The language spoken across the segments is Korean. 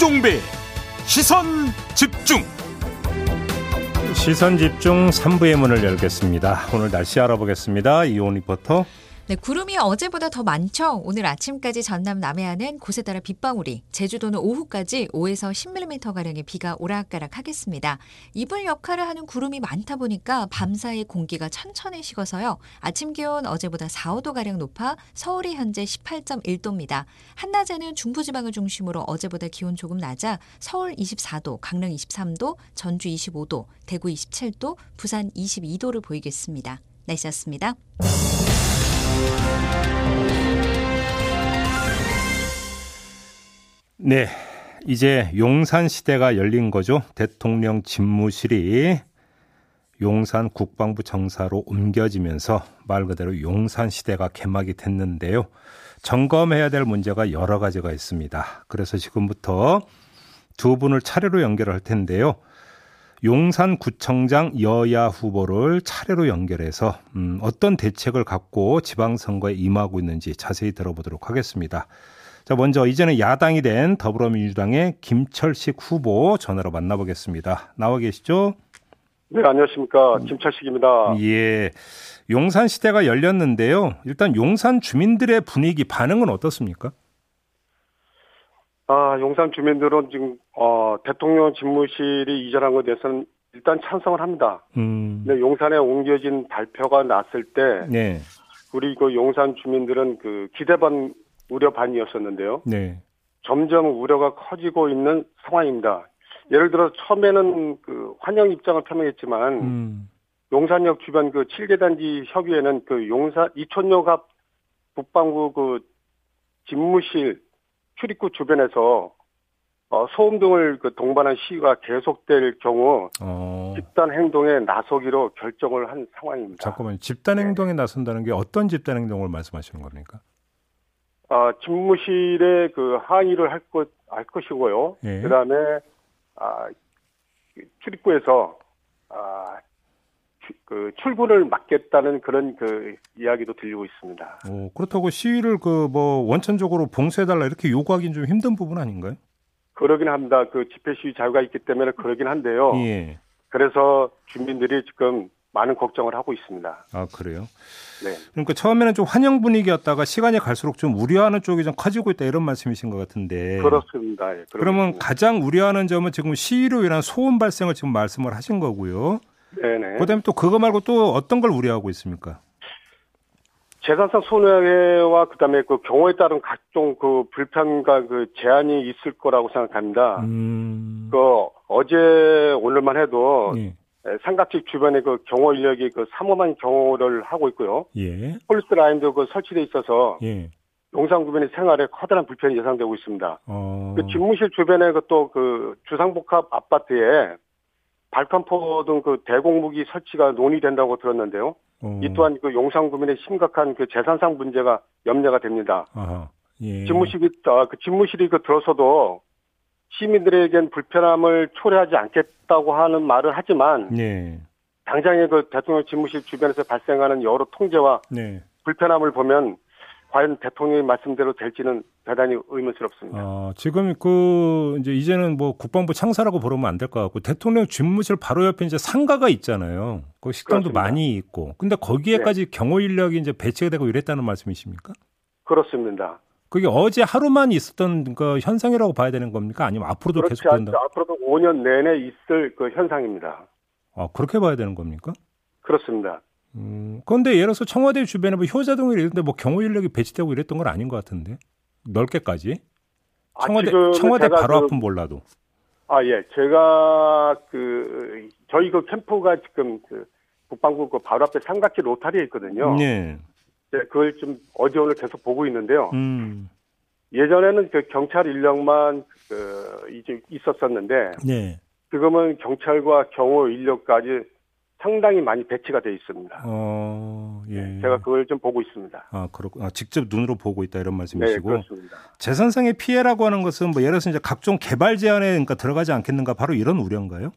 김종배 시선 집중 시선 집중 3부의 문을 열겠습니다. 오늘 날씨 알아보겠습니다. 이온 리포터. 네, 구름이 어제보다 더 많죠. 오늘 아침까지 전남 남해안은 곳에 따라 빗방울이, 제주도는 오후까지 5에서 10mm 가량의 비가 오락가락하겠습니다. 이불 역할을 하는 구름이 많다 보니까 밤사이 공기가 천천히 식어서요. 아침 기온 어제보다 4, 5도 가량 높아 서울이 현재 18.1도입니다. 한낮에는 중부지방을 중심으로 어제보다 기온 조금 낮아 서울 24도, 강릉 23도, 전주 25도, 대구 27도, 부산 22도를 보이겠습니다. 날씨였습니다. 네. 이제 용산 시대가 열린 거죠. 대통령 집무실이 용산 국방부 정사로 옮겨지면서 말 그대로 용산 시대가 개막이 됐는데요. 점검해야 될 문제가 여러 가지가 있습니다. 그래서 지금부터 두 분을 차례로 연결할 텐데요. 용산구청장 여야 후보를 차례로 연결해서 음, 어떤 대책을 갖고 지방선거에 임하고 있는지 자세히 들어보도록 하겠습니다. 자, 먼저 이제는 야당이 된 더불어민주당의 김철식 후보 전화로 만나보겠습니다. 나와 계시죠? 네, 안녕하십니까. 김철식입니다. 예. 용산 시대가 열렸는데요. 일단 용산 주민들의 분위기 반응은 어떻습니까? 아, 용산 주민들은 지금 어, 대통령 집무실이 이전한 것에 대해서는 일단 찬성을 합니다. 음. 근데 용산에 옮겨진 발표가 났을 때 네. 우리 그 용산 주민들은 그 기대 반 우려 반이었었는데요. 네. 점점 우려가 커지고 있는 상황입니다. 예를 들어 처음에는 그 환영 입장을 표명했지만 음. 용산역 주변 그 7개 단지 협의회는 그 용산 이촌역 앞 국방부 그 집무실 출입구 주변에서 어, 소음 등을 그 동반한 시위가 계속될 경우 어. 집단 행동에 나서기로 결정을 한 상황입니다. 잠깐만요. 집단 행동에 나선다는 게 어떤 집단 행동을 말씀하시는 겁니까? 아, 집무실에 그 항의를 할 것, 할 것이고요. 예. 그 다음에, 아, 출입구에서, 아, 추- 그 출근을 막겠다는 그런 그 이야기도 들리고 있습니다. 오, 그렇다고 시위를 그 뭐 원천적으로 봉쇄해달라 이렇게 요구하기는 좀 힘든 부분 아닌가요? 그러긴 합니다. 그 집회 시위 자유가 있기 때문에 그러긴 한데요. 예. 그래서 주민들이 지금 많은 걱정을 하고 있습니다. 아, 그래요? 네. 그러니까 처음에는 좀 환영 분위기였다가 시간이 갈수록 좀 우려하는 쪽이 좀 커지고 있다 이런 말씀이신 것 같은데. 그렇습니다. 예. 그러면 있습니다. 가장 우려하는 점은 지금 시위로 인한 소음 발생을 지금 말씀을 하신 거고요. 네네. 그다음에 또 그거 말고 또 어떤 걸 우려하고 있습니까? 재산상 손해와 그다음에 그 경우에 따른 각종 그 불편과 그 제한이 있을 거라고 생각합니다. 음. 그 어제 오늘만 해도 예. 삼각지 주변에 그 경호 인력이 그 삼엄한 경호를 하고 있고요. 예. 폴리스 라인도 그 설치돼 있어서 예. 용산 구민의 생활에 커다란 불편이 예상되고 있습니다. 어. 그 집무실 주변에 그 또그 주상복합 아파트에 발칸포 등 그 대공무기 설치가 논의된다고 들었는데요. 어. 이 또한 그 용산 구민의 심각한 그 재산상 문제가 염려가 됩니다. 예. 집무실이 아, 그 집무실이 그 들어서도 시민들에겐 불편함을 초래하지 않겠다고 하는 말을 하지만 예. 당장의 그 대통령 집무실 주변에서 발생하는 여러 통제와 네. 불편함을 보면 과연 대통령의 말씀대로 될지는 대단히 의문스럽습니다. 아, 지금 그 이제 이제는 뭐 국방부 창사라고 부르면 안 될 것 같고 대통령 집무실 바로 옆에 이제 상가가 있잖아요. 그 식당도 그렇습니다. 많이 있고. 근데 거기에까지 경호 인력이 이제 배치가 되고 이랬다는 말씀이십니까? 그렇습니다. 그게 어제 하루만 있었던 그 현상이라고 봐야 되는 겁니까? 아니면 앞으로도 계속. 된다? 앞으로도 5년 내내 있을 그 현상입니다. 아, 그렇게 봐야 되는 겁니까? 그렇습니다. 음, 그런데 예를 들어서 청와대 주변에 뭐 효자동이 이런데 뭐 경호 인력이 배치되고 이랬던 건 아닌 것 같은데 넓게까지 아, 청와대 지금은 청와대 바로 그- 앞은 몰라도 아, 예. 제가 그 저희 그 캠프가 지금 그 국방부 그 바로 앞에 삼각지 로타리에 있거든요. 네, 네, 그걸 좀 어제 오늘 계속 보고 있는데요. 음, 예전에는 그 경찰 인력만 그 이제 있었었는데 네, 지금은 경찰과 경호 인력까지 상당히 많이 배치가 돼 있습니다. 어, 예, 제가 그걸 좀 보고 있습니다. 아 그렇고 아, 직접 눈으로 보고 있다 이런 네, 말씀이시고 그렇습니다. 재산상의 피해라고 하는 것은 뭐 예를 들어서 이제 각종 개발 제한에 그러니까 들어가지 않겠는가 바로 이런 우려인가요?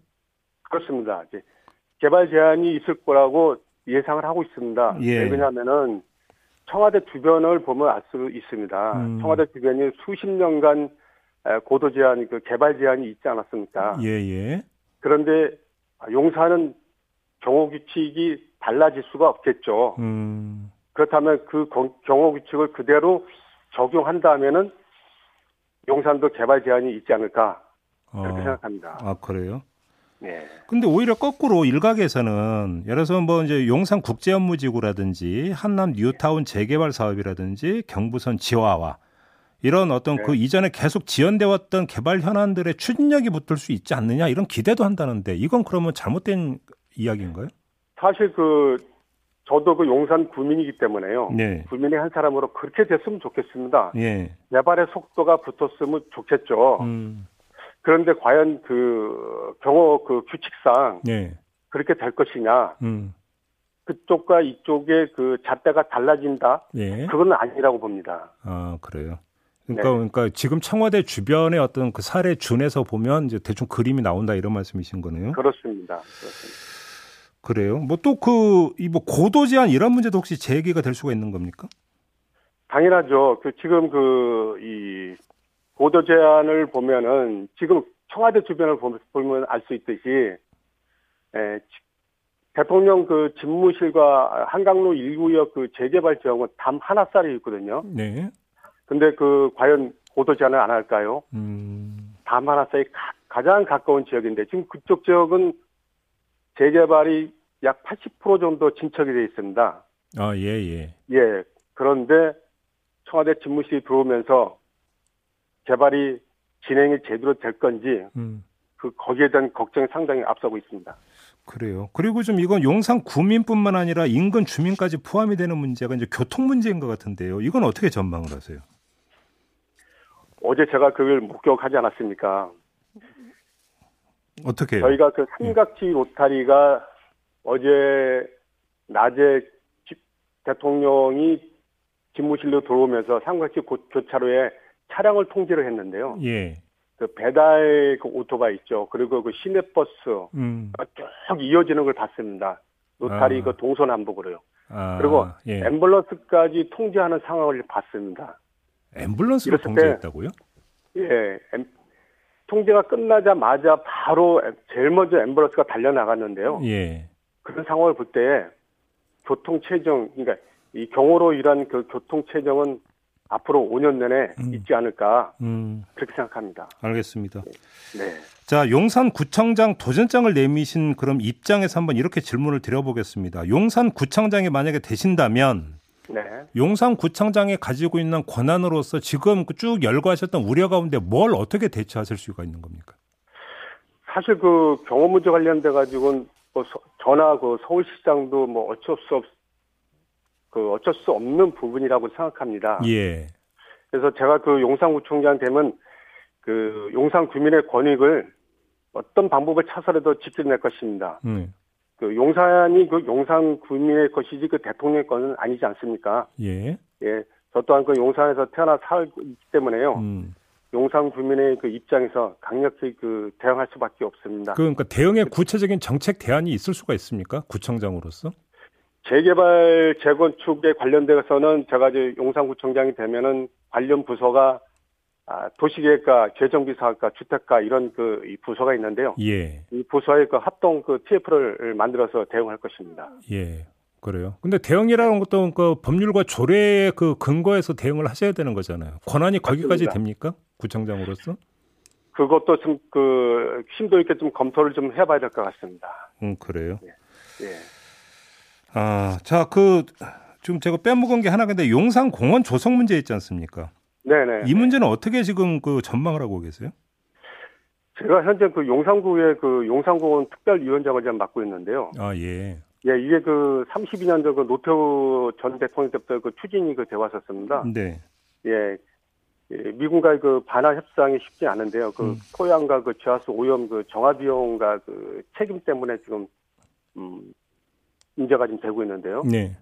그렇습니다. 이제 개발 제한이 있을 거라고 예상을 하고 있습니다. 예. 왜냐하면은 청와대 주변을 보면 알 수 있습니다. 음. 청와대 주변이 수십 년간 에, 고도 제한, 그 개발 제한이 있지 않았습니까? 예, 예. 그런데 용산은 경호 규칙이 달라질 수가 없겠죠. 음. 그렇다면 그 거- 경호 규칙을 그대로 적용한다면은 용산도 개발 제한이 있지 않을까 그렇게 어. 생각합니다. 아, 그래요? 네. 근데 오히려 거꾸로 일각에서는 예를 들어서 뭐 이제 용산 국제업무지구라든지 한남 뉴타운 재개발 사업이라든지 경부선 지화와 이런 어떤 네. 그 이전에 계속 지연돼 왔던 개발 현안들의 추진력이 붙을 수 있지 않느냐 이런 기대도 한다는데 이건 그러면 잘못된 이야기인가요? 사실 그 저도 그 용산 구민이기 때문에요. 네. 구민의 한 사람으로 그렇게 됐으면 좋겠습니다. 예. 개발의 속도가 붙었으면 좋겠죠. 음. 그런데 과연 그 경호 그 규칙상 예. 그렇게 될 것이냐? 음. 그쪽과 이쪽의 그 잣대가 달라진다? 예. 그건 아니라고 봅니다. 아, 그래요. 네. 그러니까, 그러니까 지금 청와대 주변의 어떤 그 사례 준해서 보면 이제 대충 그림이 나온다 이런 말씀이신 거네요. 그렇습니다. 그렇습니다. 그래요. 뭐 또 그 이 뭐 고도 제한 이런 문제도 혹시 제기가 될 수가 있는 겁니까? 당연하죠. 그 지금 그 이 고도 제한을 보면은 지금 청와대 주변을 보- 보면 알 수 있듯이 에, 지- 대통령 그 집무실과 한강로 1구역 그 재개발 지역은 담 하나짜리 있거든요. 네. 근데 그 과연 고도 제한을 안 할까요? 음. 담 하나짜리 가, 가장 가까운 지역인데 지금 그쪽 지역은 재개발이 약 80% 정도 진척이 돼 있습니다. 아, 예, 예. 예. 그런데 청와대 집무실이 들어오면서 개발이 진행이 제대로 될 건지 음. 그 거기에 대한 걱정이 상당히 앞서고 있습니다. 그래요. 그리고 좀 이건 용산 구민뿐만 아니라 인근 주민까지 포함이 되는 문제가 이제 교통 문제인 것 같은데요. 이건 어떻게 전망을 하세요? 어제 제가 그걸 목격하지 않았습니까? 어떻게 해요? 저희가 그 삼각지 로타리가 어제 낮에 집- 대통령이 집무실로 들어오면서 삼각지 고- 교차로에 차량을 통제를 했는데요. 예. 그 배달 그 오토바이죠. 그리고 그 시내버스 음. 쭉 이어지는 걸 봤습니다. 로타리 아. 그 동서남북으로요. 아, 그리고 예. 앰뷸런스까지 통제하는 상황을 봤습니다. 앰뷸런스로 이랬을 통제했다고요? 예, 앰- 통제가 끝나자마자 바로 앰- 제일 먼저 앰뷸런스가 달려나갔는데요. 예. 그런 상황을 볼 때 교통 체정, 그러니까 이 경호로 일한 그 교통 체정은 앞으로 5년 내내 음. 있지 않을까 음. 그렇게 생각합니다. 알겠습니다. 네, 자, 용산구청장 도전장을 내미신 그럼 입장에서 한번 이렇게 질문을 드려보겠습니다. 용산구청장이 만약에 되신다면 네. 용산구청장이 가지고 있는 권한으로서 지금 그쭉 열거하셨던 우려 가운데 뭘 어떻게 대처하실 수가 있는 겁니까? 사실 그 경호 문제 관련돼 가지고는 뭐 서- 저나 그 서울시장도 뭐 어쩔 수 없, 그 어쩔 수 없는 부분이라고 생각합니다. 예. 그래서 제가 그 용산구청장 되면 그 용산 구민의 권익을 어떤 방법을 찾아라도 지켜낼 것입니다. 음. 그 용산이 그 용산 구민의 것이지 그 대통령의 것은 아니지 않습니까? 예. 예. 저 또한 그 용산에서 태어나 살기 때문에요. 음. 용산 구민의 그 입장에서 강력히 그 대응할 수밖에 없습니다. 그, 그러니까 대응의 구체적인 정책 대안이 있을 수가 있습니까? 구청장으로서? 재개발 재건축에 관련돼서는 제가 이제 용산구청장이 되면은 관련 부서가 아, 도시계획과 재정비사학과 주택가 이런 그이 부서가 있는데요. 예. 이 부서의 그 합동 그 TF를 만들어서 대응할 것입니다. 예. 그래요. 근데 대응이라는 것도 그 법률과 조례의 그 근거에서 대응을 하셔야 되는 거잖아요. 권한이 거기까지 맞습니다. 됩니까? 구청장으로서? 그것도 좀그 심도 있게 좀 검토를 좀 해봐야 될 것 같습니다. 음, 그래요. 예. 아, 자, 그 지금 제가 빼먹은 게 하나 근데 용산 공원 조성 문제 있지 않습니까? 네네. 이 문제는 어떻게 지금 그 전망을 하고 계세요? 제가 현재 그 용산구의 그 용산공원 특별위원장을 지금 맡고 있는데요. 아, 예. 예, 이게 그 32년 전 그 노태우 전 대통령 때부터 그 추진이 그 되어 왔었습니다. 네. 예. 예, 미군과의 그 반환 협상이 쉽지 않은데요. 그 음. 토양과 그 지하수 오염 그 정화 비용과 그 책임 때문에 지금 음 문제가 지금 되고 있는데요. 네.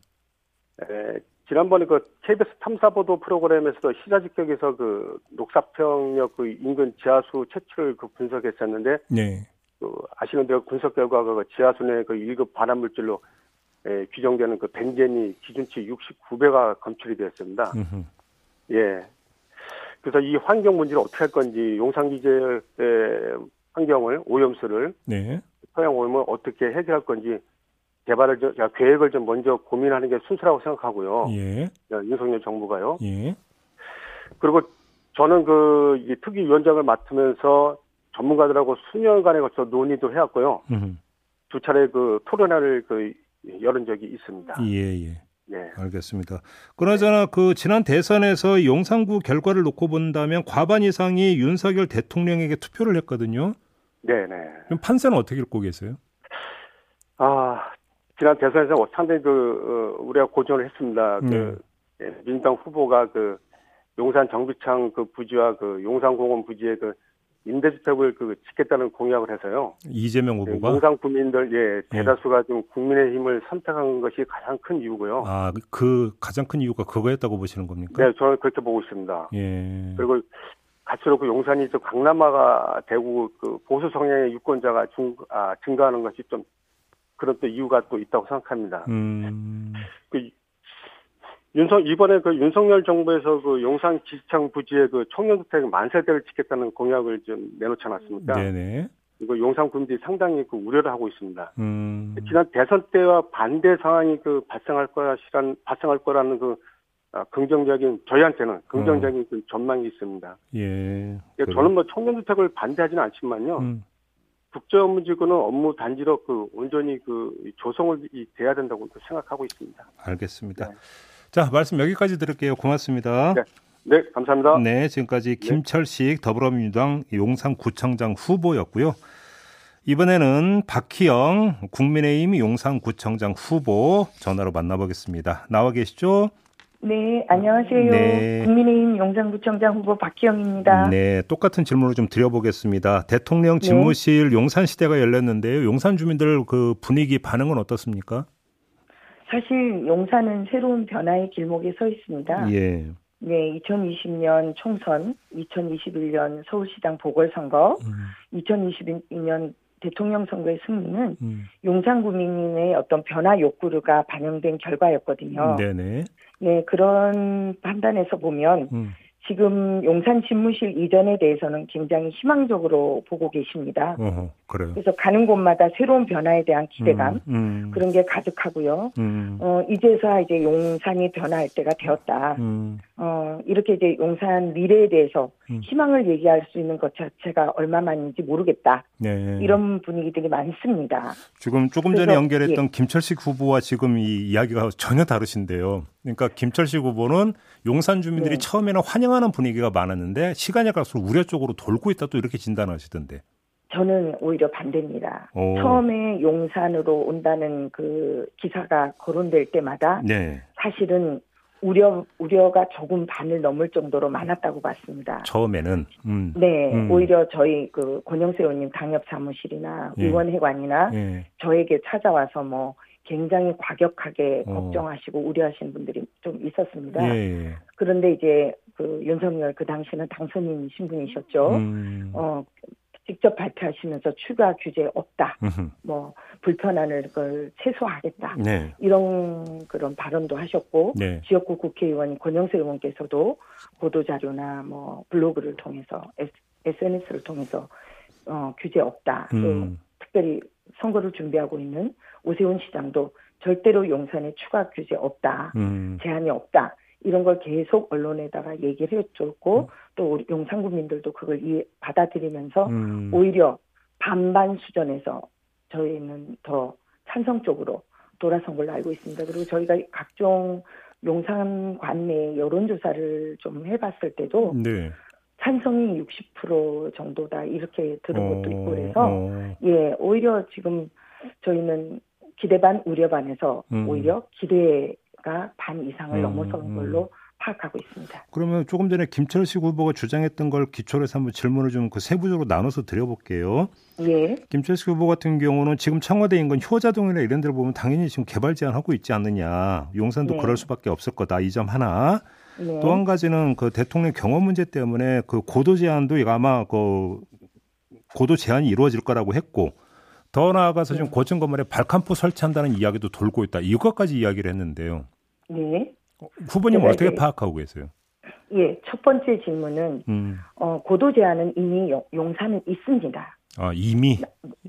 에, 지난번에 그 KBS 탐사보도 프로그램에서도 시사 직격에서 그 녹사평역 그 인근 지하수 채취를 그 분석했었는데 네. 그 아시는 대로 분석 결과가 그 지하수 내그 1급 발암물질로 에, 규정되는 그 벤젠이 기준치 69배가 검출이 되었습니다. 예. 그래서 이 환경 문제를 어떻게 할 건지 용산 기재의 환경을 오염수를 네. 토양 오염을 어떻게 해결할 건지 개발을 좀, 야, 계획을 좀 먼저 고민하는 게 순수라고 생각하고요. 예. 야, 윤석열 정부가요. 예. 그리고 저는 그 이 특위위원장을 맡으면서 전문가들하고 수년간에 걸쳐 논의도 해왔고요. 음. 두 차례 그 토론회를 그 열은 적이 있습니다. 예, 예. 네. 알겠습니다. 그나저나 그 지난 대선에서 용산구 결과를 놓고 본다면 과반 이상이 윤석열 대통령에게 투표를 했거든요. 네, 네. 그럼 판세는 어떻게 읽고 계세요? 아, 지난 대선에서 상당히 그, 어, 우리가 고전을 했습니다. 네. 그, 예, 민주당 후보가 그, 용산 정비창 그 부지와 그 용산공원 부지에 그 임대주택을 그 짓겠다는 공약을 해서요. 이재명 그 후보가 용산 국민들, 예, 대다수가 좀 국민의힘을 선택한 것이 가장 큰 이유고요. 아, 그 가장 큰 이유가 그거였다고 보시는 겁니까? 네, 저는 그렇게 보고 있습니다. 예. 그리고 갈수록 그 용산이 좀 강남화가 되고 그 보수 성향의 유권자가 증, 아, 증가하는 것이 좀 그런 또 이유가 또 있다고 생각합니다. 음. 그 윤석 이번에 그 윤석열 정부에서 그 용산 기지창 부지에 그 청년주택 만세대를 짓겠다는 공약을 좀 내놓지 않았습니까? 네네. 이거 용산 군들이 상당히 그 우려를 하고 있습니다. 음. 지난 대선 때와 반대 상황이 그 발생할 거라시란 발생할 거라는 그 아, 긍정적인 저희한테는 긍정적인 그 전망이 있습니다. 예. 예, 저는 뭐 청년주택을 반대하지는 않지만요. 음. 국제업무지구는 업무 단지로 그 온전히 그 조성을 이- 돼야 된다고 또 생각하고 있습니다. 알겠습니다. 네. 자, 말씀 여기까지 들을게요. 고맙습니다. 네. 네, 감사합니다. 네, 지금까지 김철식 더불어민주당 용산구청장 후보였고요. 이번에는 박희영 국민의힘 용산구청장 후보 전화로 만나보겠습니다. 나와 계시죠? 네, 안녕하세요. 네. 국민의힘 용산구청장 후보 박희영입니다. 네, 똑같은 질문을 좀 드려보겠습니다. 대통령 네. 집무실 용산 시대가 열렸는데요. 용산 주민들 그 분위기 반응은 어떻습니까? 사실 용산은 새로운 변화의 길목에 서 있습니다. 예. 네, 2020년 총선, 2021년 서울시장 보궐선거, 음, 2022년 대통령 선거의 승리는 음. 용산 구민의 어떤 변화 욕구가 반영된 결과였거든요. 네네. 네, 그런 판단에서 보면 음, 지금 용산 집무실 이전에 대해서는 굉장히 희망적으로 보고 계십니다. 어허, 그래요. 그래서 가는 곳마다 새로운 변화에 대한 기대감 음, 음, 그런 게 가득하고요. 음, 어 이제서 이제 용산이 변화할 때가 되었다. 음, 어 이렇게 이제 용산 미래에 대해서 음. 희망을 얘기할 수 있는 것 자체가 얼마만인지 모르겠다. 네. 이런 분위기들이 많습니다. 지금 조금 전에 연결했던 김철식 후보와 지금 이 이야기가 전혀 다르신데요. 그러니까 김철식 후보는 용산 주민들이 네. 처음에는 환영하는 분위기가 많았는데 시간이 갈수록 우려 쪽으로 돌고 있다 또 이렇게 진단하시던데. 저는 오히려 반대입니다. 오. 처음에 용산으로 온다는 그 기사가 거론될 때마다 네. 사실은 우려 우려가 조금 반을 넘을 정도로 많았다고 봤습니다. 처음에는 음. 네, 음. 오히려 저희 그 권영세 의원님 당협 사무실이나 예. 의원회관이나 예. 저에게 찾아와서 뭐 굉장히 과격하게 어. 걱정하시고 우려하시는 분들이 좀 있었습니다. 예. 그런데 이제 그 윤석열 그 당시는 당선인 신분이셨죠. 음. 어 직접 발표하시면서 추가 규제 없다. 음흠. 뭐 불편함을 걸 최소화하겠다. 네. 이런 그런 발언도 하셨고 네. 지역구 국회의원 권영세 의원께서도 보도 자료나 뭐 블로그를 통해서 SNS를 통해서 어, 규제 없다. 또 음. 특별히 선거를 준비하고 있는 오세훈 시장도 절대로 용산에 추가 규제 없다. 음. 제한이 없다. 이런 걸 계속 언론에다가 얘기를 해줬고 또 우리 용산 국민들도 그걸 이해 받아들이면서 음. 오히려 반반 수준에서 저희는 더 찬성 쪽으로 돌아선 걸로 알고 있습니다. 그리고 저희가 각종 용산 관내 여론조사를 좀 해봤을 때도 네. 찬성이 60% 정도다 이렇게 들은 것도 있고 그래서 어. 예 오히려 지금 저희는 기대 반 우려 반에서 음. 오히려 기대가 반 이상을 음, 넘어선 음. 걸로 파악하고 있습니다. 그러면 조금 전에 김철식 후보가 주장했던 걸 기초로 해서 한번 질문을 좀 그 세부적으로 나눠서 드려볼게요. 예, 김철식 후보 같은 경우는 지금 청와대 인근 효자동이나 이런 데를 보면 당연히 지금 개발 제한하고 있지 않느냐. 용산도 네. 그럴 수밖에 없을 거다. 이 점 하나. 네. 또한 가지는 그 대통령 경험 문제 때문에 그 고도 제한도 아마 그 고도 제한이 이루어질 거라고 했고 더 나아가서 지금 네. 고층 건물에 발칸포 설치한다는 이야기도 돌고 있다. 이것까지 이야기를 했는데요. 네. 후보님은 제가 어떻게 이제- 파악하고 계세요? 예, 첫 번째 질문은 음. 어, 고도 제한은 이미 용- 용산은 있습니다. 아, 이미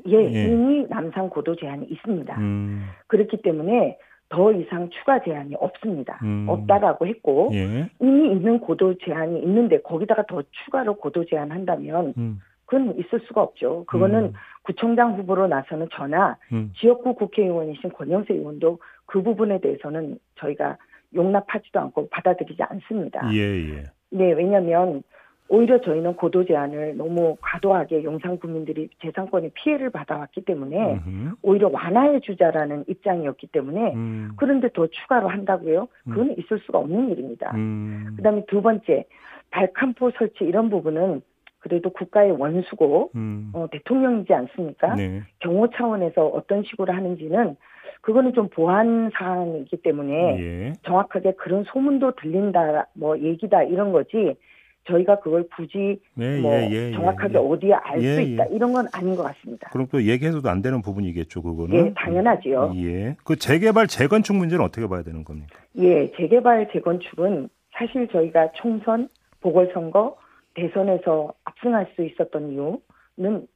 예, 예. 이미 남산 고도 제한이 있습니다. 음. 그렇기 때문에 더 이상 추가 제한이 없습니다. 음. 없다라고 했고 예. 이미 있는 고도 제한이 있는데 거기다가 더 추가로 고도 제한한다면 음. 그건 있을 수가 없죠. 그거는 음. 구청장 후보로 나서는 저나 음. 지역구 국회의원이신 권영세 의원도 그 부분에 대해서는 저희가 용납하지도 않고 받아들이지 않습니다. 예, 예. 네, 왜냐하면 오히려 저희는 고도 제한을 너무 과도하게 용산 국민들이 재산권의 피해를 받아왔기 때문에 음흠. 오히려 완화해 주자라는 입장이었기 때문에 음. 그런데 더 추가로 한다고요? 그건 있을 수가 없는 일입니다. 음. 그다음에 두 번째 발칸포 설치 이런 부분은 그래도 국가의 원수고 음. 어, 대통령이지 않습니까? 네. 경호 차원에서 어떤 식으로 하는지는 그거는 좀 보안 사항이기 때문에 예. 정확하게 그런 소문도 들린다, 뭐 얘기다 이런 거지 저희가 그걸 굳이 네, 뭐 예, 예, 예, 정확하게 예. 어디에 알수 예, 있다 예. 이런 건 아닌 것 같습니다. 그럼 또 얘기해서도 안 되는 부분이겠죠, 그거는. 예, 당연하지요. 예. 그 재개발 재건축 문제는 어떻게 봐야 되는 겁니까? 예, 재개발 재건축은 사실 저희가 총선, 보궐선거, 대선에서 압승할 수 있었던 이유는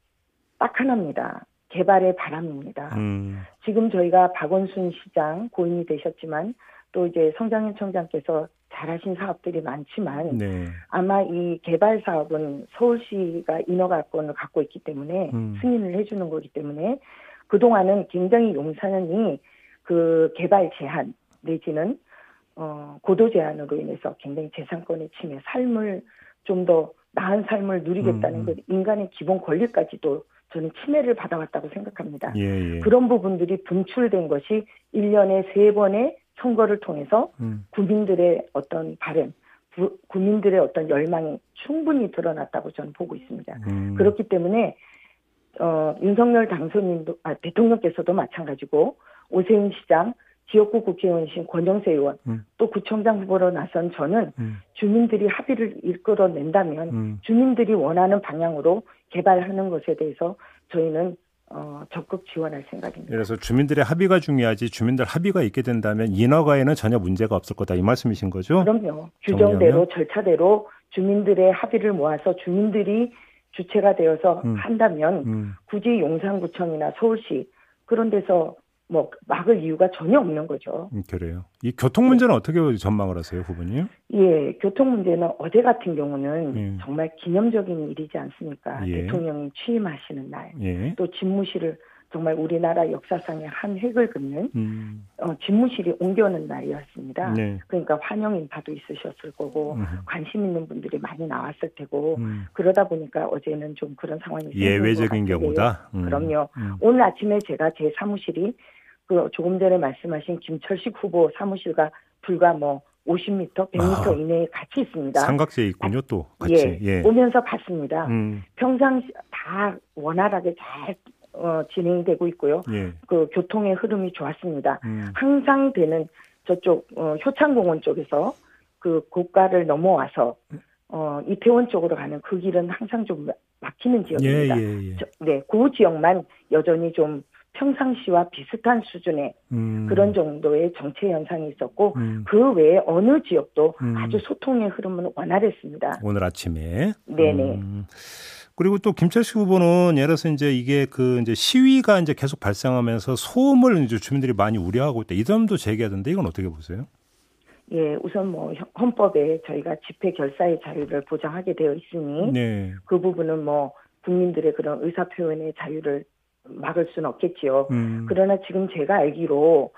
딱 하나입니다. 개발의 바람입니다. 음. 지금 저희가 박원순 시장 고인이 되셨지만 또 이제 성장현 청장께서 잘하신 사업들이 많지만 네. 아마 이 개발 사업은 서울시가 인허가권을 갖고 있기 때문에 음. 승인을 해주는 거기 때문에 그 동안은 굉장히 용산이 그 개발 제한 내지는 어, 고도 제한으로 인해서 굉장히 재산권의 침해, 삶을 좀 더 나은 삶을 누리겠다는 음, 음. 그 인간의 기본 권리까지도 저는 침해를 받아왔다고 생각합니다. 예, 예. 그런 부분들이 분출된 것이 1년에 세번의 선거를 통해서 음. 국민들의 어떤 바램, 부- 국민들의 어떤 열망이 충분히 드러났다고 저는 보고 있습니다. 음. 그렇기 때문에 어, 윤석열 당선인도 아, 대통령께서도 마찬가지고 오세훈 시장, 지역구 국회의원이신 권영세 의원, 음. 또 구청장 후보로 나선 저는 음. 주민들이 합의를 이끌어낸다면 음. 주민들이 원하는 방향으로 개발하는 것에 대해서 저희는 어, 적극 지원할 생각입니다. 그래서 주민들의 합의가 중요하지 주민들 합의가 있게 된다면 인허가에는 전혀 문제가 없을 거다 이 말씀이신 거죠? 그럼요. 규정대로 절차대로 주민들의 합의를 모아서 주민들이 주체가 되어서 음. 한다면 음. 굳이 용산구청이나 서울시 그런 데서 뭐 막을 이유가 전혀 없는 거죠. 음, 그래요. 이 교통 문제는 어떻게 전망을 하세요, 후보님? 예, 교통 문제는 어제 같은 경우는 예. 정말 기념적인 일이지 않습니까? 예. 대통령이 취임하시는 날, 예. 또 집무실을 정말 우리나라 역사상의 한 획을 긋는 음. 어, 집무실이 옮겨오는 날이었습니다. 네. 그러니까 환영 인파도 있으셨을 거고 음. 관심 있는 분들이 많이 나왔을 테고 음. 그러다 보니까 어제는 좀 그런 상황이 예외적인. 경우다. 음. 그럼요. 음. 오늘 아침에 제가 제 사무실이 그 조금 전에 말씀하신 김철식 후보 사무실과 불과 뭐 50m, 100m 아. 이내에 같이 있습니다. 삼각지에 있군요, 또 같이. 예, 예. 오면서 봤습니다. 음. 평상시 다 원활하게 잘 어, 진행되고 있고요. 예. 그 교통의 흐름이 좋았습니다. 음. 항상 되는 저쪽 어, 효창공원 쪽에서 그 고가를 넘어와서 어, 이태원 쪽으로 가는 그 길은 항상 좀 막히는 예, 지역입니다. 예, 예. 저- 네, 그 지역만 여전히 좀 평상시와 비슷한 수준의 음. 그런 정도의 정체 현상이 있었고 음. 그 외에 어느 지역도 음. 아주 소통의 흐름은 원활했습니다. 오늘 아침에. 네네. 음. 그리고 또 김철식 후보는 예를 들어서 이제 이게 그 이제 시위가 이제 계속 발생하면서 소음을 이제 주민들이 많이 우려하고 있다. 이 점도 제기하던데 이건 어떻게 보세요? 예, 우선 뭐 현- 헌법에 저희가 집회 결사의 자유를 보장하게 되어 있으니 네. 그 부분은 뭐 국민들의 그런 의사 표현의 자유를 막을 수는 없겠지요. 음. 그러나 지금 제가 알기로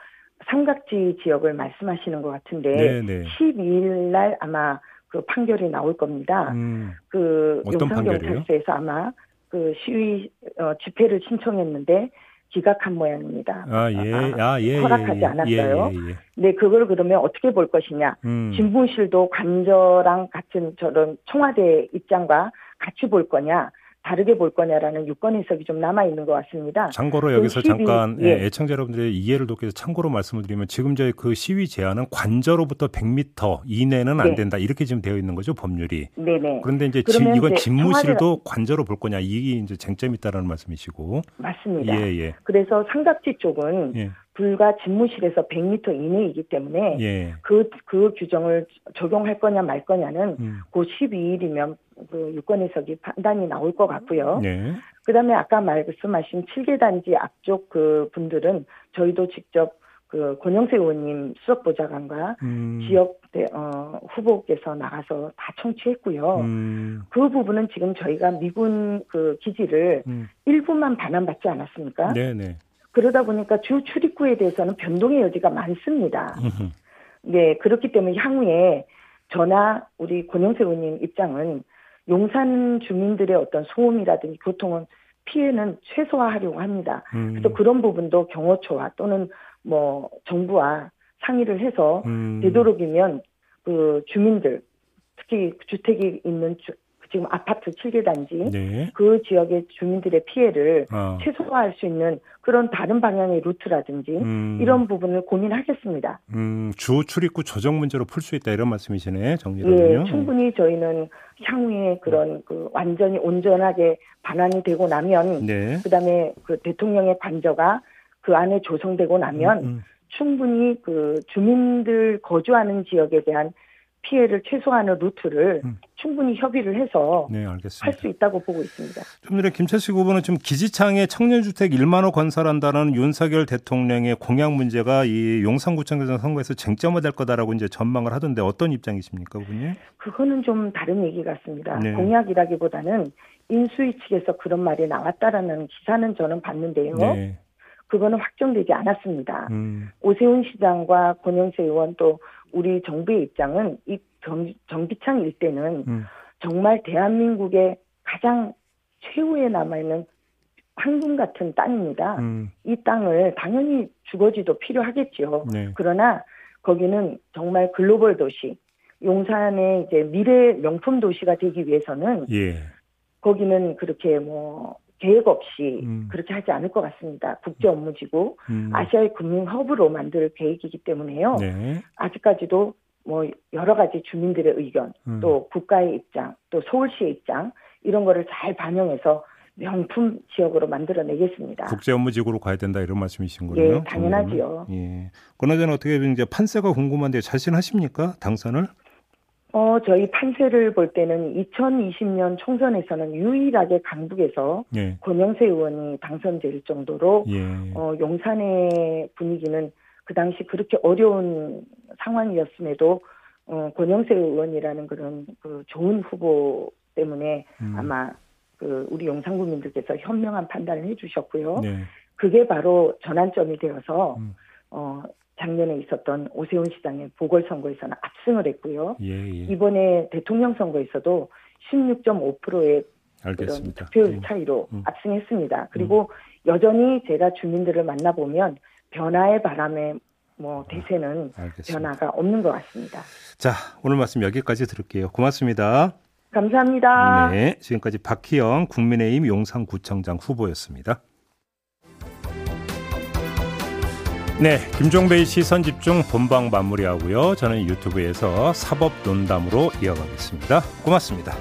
삼각지 지역을 말씀하시는 것 같은데 네, 네. 12일 날 아마 그 판결이 나올 겁니다. 음. 그? 용산경찰서에서 아마 그 시위 어, 집회를 신청했는데 기각한 모양입니다. 아, 예. 아, 예. 허락하지 예, 않았어요. 예, 예, 예. 네, 그걸 그러면 어떻게 볼 것이냐? 음. 진보실도 관저랑 같은 저런 청와대 입장과 같이 볼 거냐, 다르게 볼 거냐라는 유권 해석이 좀 남아 있는 것 같습니다. 참고로 여기서 그 시위, 잠깐 예. 예, 애청자 여러분들의 이해를 돕기 위해서 참고로 말씀을 드리면 지금 저희 그 시위 제한은 관저로부터 100m 이내는 안 네. 된다 이렇게 지금 되어 있는 거죠 법률이. 네네, 그런데 이제 지, 이건 집무실도 관저로 볼 거냐 이게 이제 쟁점이 있다라는 말씀이시고. 맞습니다. 예, 예. 그래서 삼각지 쪽은 예. 불과 집무실에서 100m 이내이기 때문에 예. 그, 그 규정을 적용할 거냐 말 거냐는 음. 그 12일이면 그 유권 해석이 판단이 나올 것 같고요. 네. 그다음에 아까 말씀하신 7개 단지 앞쪽 그 분들은 저희도 직접 그 권영세 의원님 수석 보좌관과 음. 지역 대, 어, 후보께서 나가서 다 청취했고요. 음. 그 부분은 지금 저희가 미군 그 기지를 음. 일부만 반환받지 않았습니까? 네, 네. 그러다 보니까 주 출입구에 대해서는 변동의 여지가 많습니다. 네, 그렇기 때문에 향후에 저나 우리 권영세 의원님 입장은 용산 주민들의 어떤 소음이라든지 교통은 피해는 최소화하려고 합니다. 음. 그래서 그런 부분도 경호처와 또는 뭐 정부와 상의를 해서 음. 되도록이면 그 주민들 특히 주택이 있는 주- 지금 아파트 7개 단지 네. 그 지역의 주민들의 피해를 아. 최소화할 수 있는 그런 다른 방향의 루트라든지 음. 이런 부분을 고민하겠습니다. 음, 주 출입구 조정 문제로 풀 수 있다 이런 말씀이시네 예, 정리를요. 충분히 저희는 향후에 그런 그 완전히 온전하게 반환이 되고 나면 네. 그다음에 그 대통령의 관저가 그 안에 조성되고 나면 음, 충분히 그 주민들 거주하는 지역에 대한 피해를 최소화하는 루트를 음. 충분히 협의를 해서 네, 할 알겠습니다. 수 있다고 보고 있습니다. 좀 전에 김철식 후보는 지금 기지창에 청년주택 1만 호 건설한다는 윤석열 대통령의 공약 문제가 이 용산구청장 선거에서 쟁점화 될 거다라고 이제 전망을 하던데 어떤 입장이십니까, 후보님? 그거는 좀 다른 얘기 같습니다. 네. 공약이라기보다는 인수위 측에서 그런 말이 나왔다라는 기사는 저는 봤는데요. 네. 그거는 확정되지 않았습니다. 음, 오세훈 시장과 권영세 의원 또 우리 정부의 입장은 이 정, 정비창 일대는 음. 정말 대한민국의 가장 최후에 남아있는 황금 같은 땅입니다. 음, 이 땅을 당연히 주거지도 필요하겠죠. 네. 그러나 거기는 정말 글로벌 도시, 용산의 이제 미래 명품 도시가 되기 위해서는 예. 거기는 그렇게 뭐 계획 없이 음. 그렇게 하지 않을 것 같습니다. 국제 업무지구, 음, 아시아의 금융 허브로 만들 계획이기 때문에요. 네. 아직까지도 뭐 여러 가지 주민들의 의견, 음. 또 국가의 입장, 또 서울시의 입장 이런 거를 잘 반영해서 명품 지역으로 만들어내겠습니다. 국제 업무지구로 가야 된다 이런 말씀이신 거네요. 예, 당연하지요. 예. 그나저나 어떻게 이제 판세가 궁금한데 자신하십니까? 당선을? 어, 저희 판세를 볼 때는 2020년 총선에서는 유일하게 강북에서 예. 권영세 의원이 당선될 정도로 예. 어, 용산의 분위기는 그 당시 그렇게 어려운 상황이었음에도 어, 권영세 의원이라는 그런 그 좋은 후보 때문에 음. 아마 그 우리 용산 구민들께서 현명한 판단을 해주셨고요. 네. 그게 바로 전환점이 되어서 음. 어, 작년에 있었던 오세훈 시장의 보궐선거에서는 압승을 했고요. 예, 예. 이번에 대통령 선거에서도 16.5%의 그런 알겠습니다. 득표율 음. 차이로 음. 압승했습니다. 그리고 여전히 제가 주민들을 만나보면 변화의 바람에 뭐 대세는 알겠습니다. 변화가 없는 것 같습니다. 자, 오늘 말씀 여기까지 들을게요. 고맙습니다. 감사합니다. 네, 지금까지 박희영 국민의힘 용산구청장 후보였습니다. 네, 김종배의 시선 집중 본방 마무리하고요. 저는 유튜브에서 사법 논담으로 이어가겠습니다. 고맙습니다.